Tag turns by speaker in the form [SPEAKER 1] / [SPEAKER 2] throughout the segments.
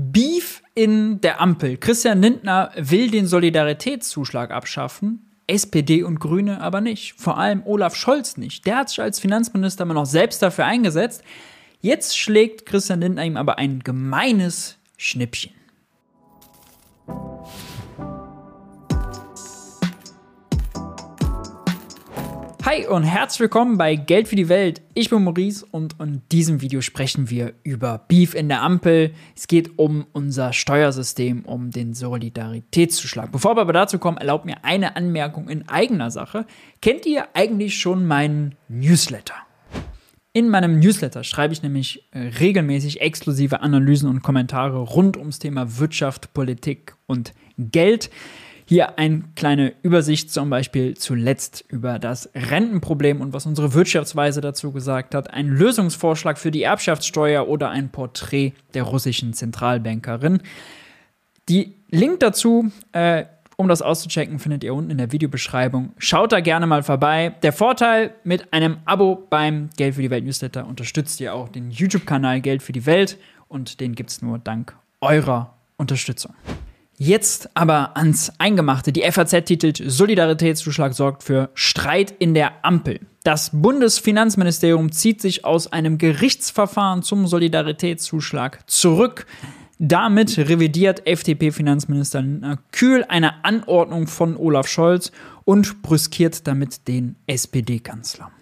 [SPEAKER 1] Beef in der Ampel. Christian Lindner will den Solidaritätszuschlag abschaffen. SPD und Grüne aber nicht. Vor allem Olaf Scholz nicht. Der hat sich als Finanzminister immer noch selbst dafür eingesetzt. Jetzt schlägt Christian Lindner ihm aber ein gemeines Schnippchen. Hi und herzlich willkommen bei Geld für die Welt. Ich bin Maurice und in diesem Video sprechen wir über Beef in der Ampel. Es geht um unser Steuersystem, um den Solidaritätszuschlag. Bevor wir aber dazu kommen, erlaubt mir eine Anmerkung in eigener Sache. Kennt ihr eigentlich schon meinen Newsletter? In meinem Newsletter schreibe ich nämlich äh, regelmäßig exklusive Analysen und Kommentare rund ums Thema Wirtschaft, Politik und Geld. Hier eine kleine Übersicht zum Beispiel zuletzt über das Rentenproblem und was unsere Wirtschaftsweise dazu gesagt hat, ein Lösungsvorschlag für die Erbschaftssteuer oder ein Porträt der russischen Zentralbankerin. Die Link dazu, äh, um das auszuchecken, findet ihr unten in der Videobeschreibung. Schaut da gerne mal vorbei. Der Vorteil mit einem Abo beim Geld für die Welt Newsletter unterstützt ihr auch den YouTube-Kanal Geld für die Welt und den gibt es nur dank eurer Unterstützung. Jetzt aber ans Eingemachte. Die FAZ titelt Solidaritätszuschlag sorgt für Streit in der Ampel. Das Bundesfinanzministerium zieht sich aus einem Gerichtsverfahren zum Solidaritätszuschlag zurück. Damit revidiert FDP-Finanzminister Kühl eine Anordnung von Olaf Scholz und brüskiert damit den SPD-Kanzler.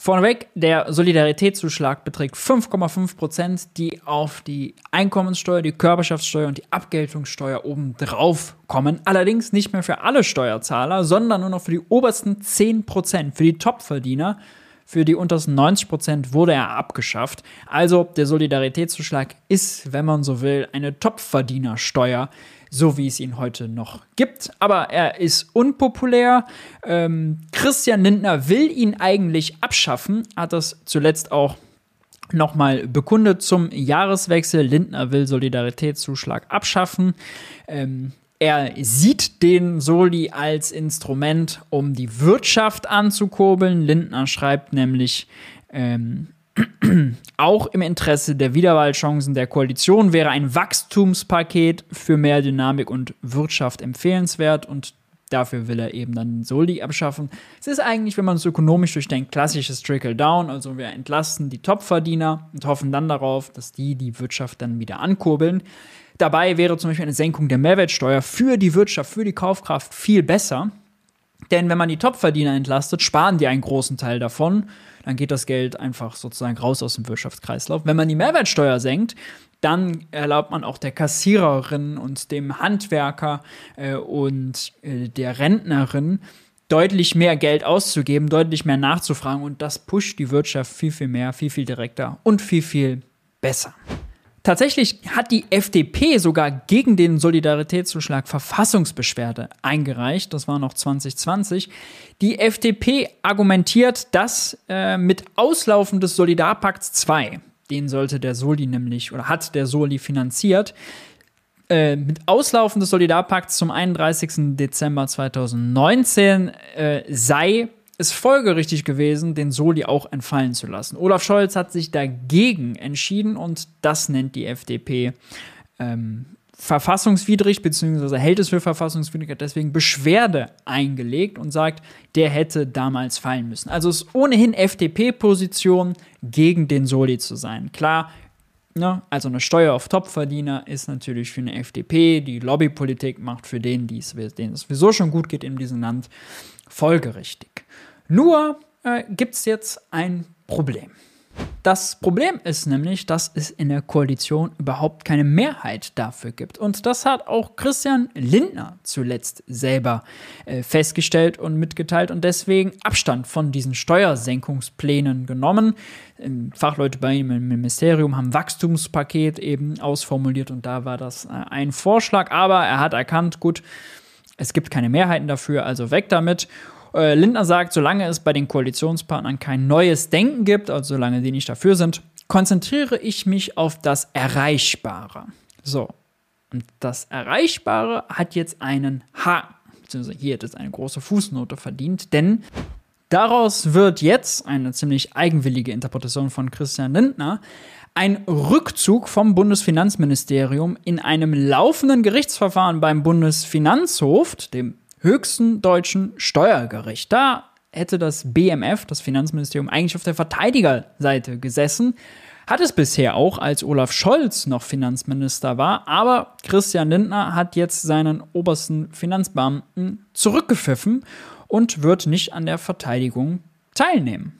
[SPEAKER 1] Vorneweg, der Solidaritätszuschlag beträgt 5,5 Prozent, die auf die Einkommenssteuer, die Körperschaftssteuer und die Abgeltungssteuer obendrauf kommen. Allerdings nicht mehr für alle Steuerzahler, sondern nur noch für die obersten 10 Prozent, für die Topverdiener. Für die untersten 90 Prozent wurde er abgeschafft. Also der Solidaritätszuschlag ist, wenn man so will, eine Topverdienersteuer, so wie es ihn heute noch gibt. Aber er ist unpopulär. Ähm, Christian Lindner will ihn eigentlich abschaffen, hat das zuletzt auch nochmal bekundet zum Jahreswechsel. Lindner will Solidaritätszuschlag abschaffen. Ähm, er sieht den Soli als Instrument, um die Wirtschaft anzukurbeln. Lindner schreibt nämlich, ähm, auch im Interesse der Wiederwahlchancen der Koalition wäre ein Wachstumspaket für mehr Dynamik und Wirtschaft empfehlenswert und dafür will er eben dann den Soli abschaffen. Es ist eigentlich, wenn man es ökonomisch durchdenkt, klassisches Trickle-Down, also wir entlasten die Topverdiener und hoffen dann darauf, dass die die Wirtschaft dann wieder ankurbeln. Dabei wäre zum Beispiel eine Senkung der Mehrwertsteuer für die Wirtschaft, für die Kaufkraft viel besser. Denn wenn man die Topverdiener entlastet, sparen die einen großen Teil davon dann geht das Geld einfach sozusagen raus aus dem Wirtschaftskreislauf. Wenn man die Mehrwertsteuer senkt, dann erlaubt man auch der Kassiererin und dem Handwerker äh, und äh, der Rentnerin deutlich mehr Geld auszugeben, deutlich mehr nachzufragen und das pusht die Wirtschaft viel, viel mehr, viel, viel direkter und viel, viel besser. Tatsächlich hat die FDP sogar gegen den Solidaritätszuschlag Verfassungsbeschwerde eingereicht. Das war noch 2020. Die FDP argumentiert, dass äh, mit Auslaufen des Solidarpakts 2, den sollte der Soli nämlich oder hat der Soli finanziert, äh, mit Auslaufen des Solidarpakts zum 31. Dezember 2019 äh, sei es folgerichtig gewesen, den Soli auch entfallen zu lassen. Olaf Scholz hat sich dagegen entschieden und das nennt die FDP ähm, verfassungswidrig, beziehungsweise hält es für verfassungswidrig, hat deswegen Beschwerde eingelegt und sagt, der hätte damals fallen müssen. Also ist ohnehin FDP-Position, gegen den Soli zu sein. Klar, ne, also eine Steuer auf Topverdiener ist natürlich für eine FDP, die Lobbypolitik macht für den, denen es sowieso schon gut geht in diesem Land, folgerichtig. Nur äh, gibt es jetzt ein Problem. Das Problem ist nämlich, dass es in der Koalition überhaupt keine Mehrheit dafür gibt. Und das hat auch Christian Lindner zuletzt selber äh, festgestellt und mitgeteilt und deswegen Abstand von diesen Steuersenkungsplänen genommen. Ähm, Fachleute bei ihm im Ministerium haben Wachstumspaket eben ausformuliert und da war das äh, ein Vorschlag. Aber er hat erkannt, gut, es gibt keine Mehrheiten dafür, also weg damit. Äh, Lindner sagt, solange es bei den Koalitionspartnern kein neues Denken gibt, also solange die nicht dafür sind, konzentriere ich mich auf das Erreichbare. So. Und das Erreichbare hat jetzt einen Haken, beziehungsweise hier hat es eine große Fußnote verdient, denn daraus wird jetzt eine ziemlich eigenwillige Interpretation von Christian Lindner ein Rückzug vom Bundesfinanzministerium in einem laufenden Gerichtsverfahren beim Bundesfinanzhof, dem höchsten deutschen Steuergericht. Da hätte das BMF, das Finanzministerium, eigentlich auf der Verteidigerseite gesessen. Hat es bisher auch, als Olaf Scholz noch Finanzminister war, aber Christian Lindner hat jetzt seinen obersten Finanzbeamten zurückgepfiffen und wird nicht an der Verteidigung teilnehmen.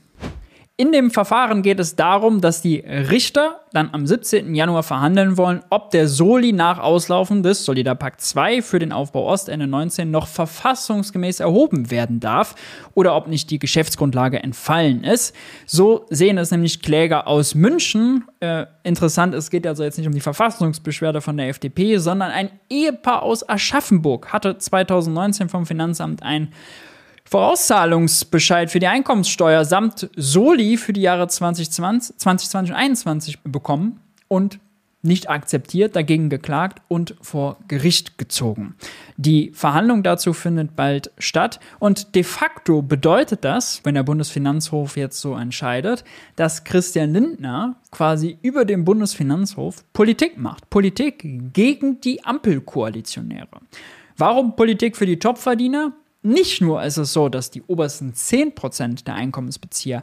[SPEAKER 1] In dem Verfahren geht es darum, dass die Richter dann am 17. Januar verhandeln wollen, ob der Soli nach Auslaufen des Solidarpakt 2 für den Aufbau Ost Ende 19 noch verfassungsgemäß erhoben werden darf oder ob nicht die Geschäftsgrundlage entfallen ist. So sehen es nämlich Kläger aus München. Äh, interessant, es geht also jetzt nicht um die Verfassungsbeschwerde von der FDP, sondern ein Ehepaar aus Aschaffenburg hatte 2019 vom Finanzamt ein Vorauszahlungsbescheid für die Einkommenssteuer samt Soli für die Jahre 2020, 2020 und 2021 bekommen und nicht akzeptiert, dagegen geklagt und vor Gericht gezogen. Die Verhandlung dazu findet bald statt und de facto bedeutet das, wenn der Bundesfinanzhof jetzt so entscheidet, dass Christian Lindner quasi über dem Bundesfinanzhof Politik macht. Politik gegen die Ampelkoalitionäre. Warum Politik für die Topverdiener? Nicht nur ist es so, dass die obersten 10% der Einkommensbezieher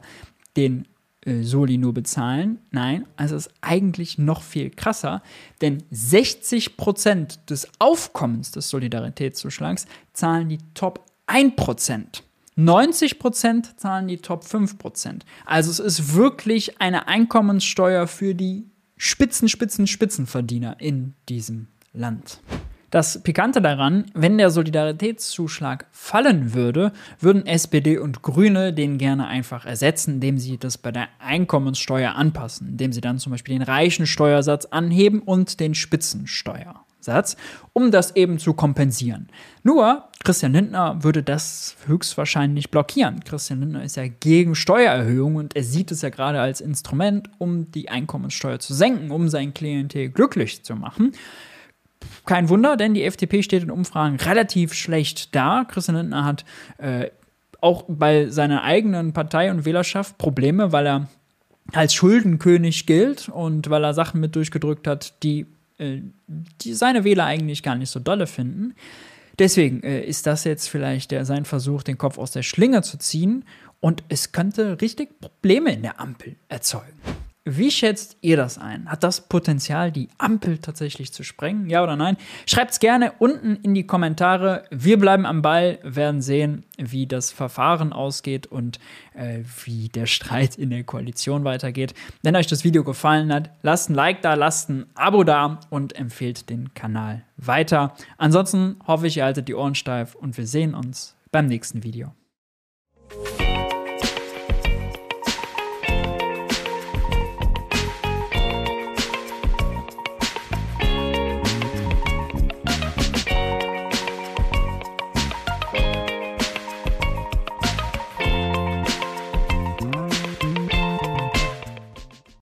[SPEAKER 1] den äh, Soli nur bezahlen. Nein, es ist eigentlich noch viel krasser, denn 60% des Aufkommens des Solidaritätszuschlags zahlen die Top 1%. 90% zahlen die Top 5%. Also es ist wirklich eine Einkommenssteuer für die Spitzen, Spitzen, Spitzenverdiener in diesem Land. Das Pikante daran, wenn der Solidaritätszuschlag fallen würde, würden SPD und Grüne den gerne einfach ersetzen, indem sie das bei der Einkommenssteuer anpassen, indem sie dann zum Beispiel den reichen Steuersatz anheben und den Spitzensteuersatz, um das eben zu kompensieren. Nur Christian Lindner würde das höchstwahrscheinlich blockieren. Christian Lindner ist ja gegen Steuererhöhung und er sieht es ja gerade als Instrument, um die Einkommenssteuer zu senken, um sein Klientel glücklich zu machen. Kein Wunder, denn die FDP steht in Umfragen relativ schlecht da. Christian Lindner hat äh, auch bei seiner eigenen Partei und Wählerschaft Probleme, weil er als Schuldenkönig gilt und weil er Sachen mit durchgedrückt hat, die, äh, die seine Wähler eigentlich gar nicht so dolle finden. Deswegen äh, ist das jetzt vielleicht der, sein Versuch, den Kopf aus der Schlinge zu ziehen und es könnte richtig Probleme in der Ampel erzeugen. Wie schätzt ihr das ein? Hat das Potenzial, die Ampel tatsächlich zu sprengen? Ja oder nein? Schreibt es gerne unten in die Kommentare. Wir bleiben am Ball, werden sehen, wie das Verfahren ausgeht und äh, wie der Streit in der Koalition weitergeht. Wenn euch das Video gefallen hat, lasst ein Like da, lasst ein Abo da und empfehlt den Kanal weiter. Ansonsten hoffe ich, ihr haltet die Ohren steif und wir sehen uns beim nächsten Video.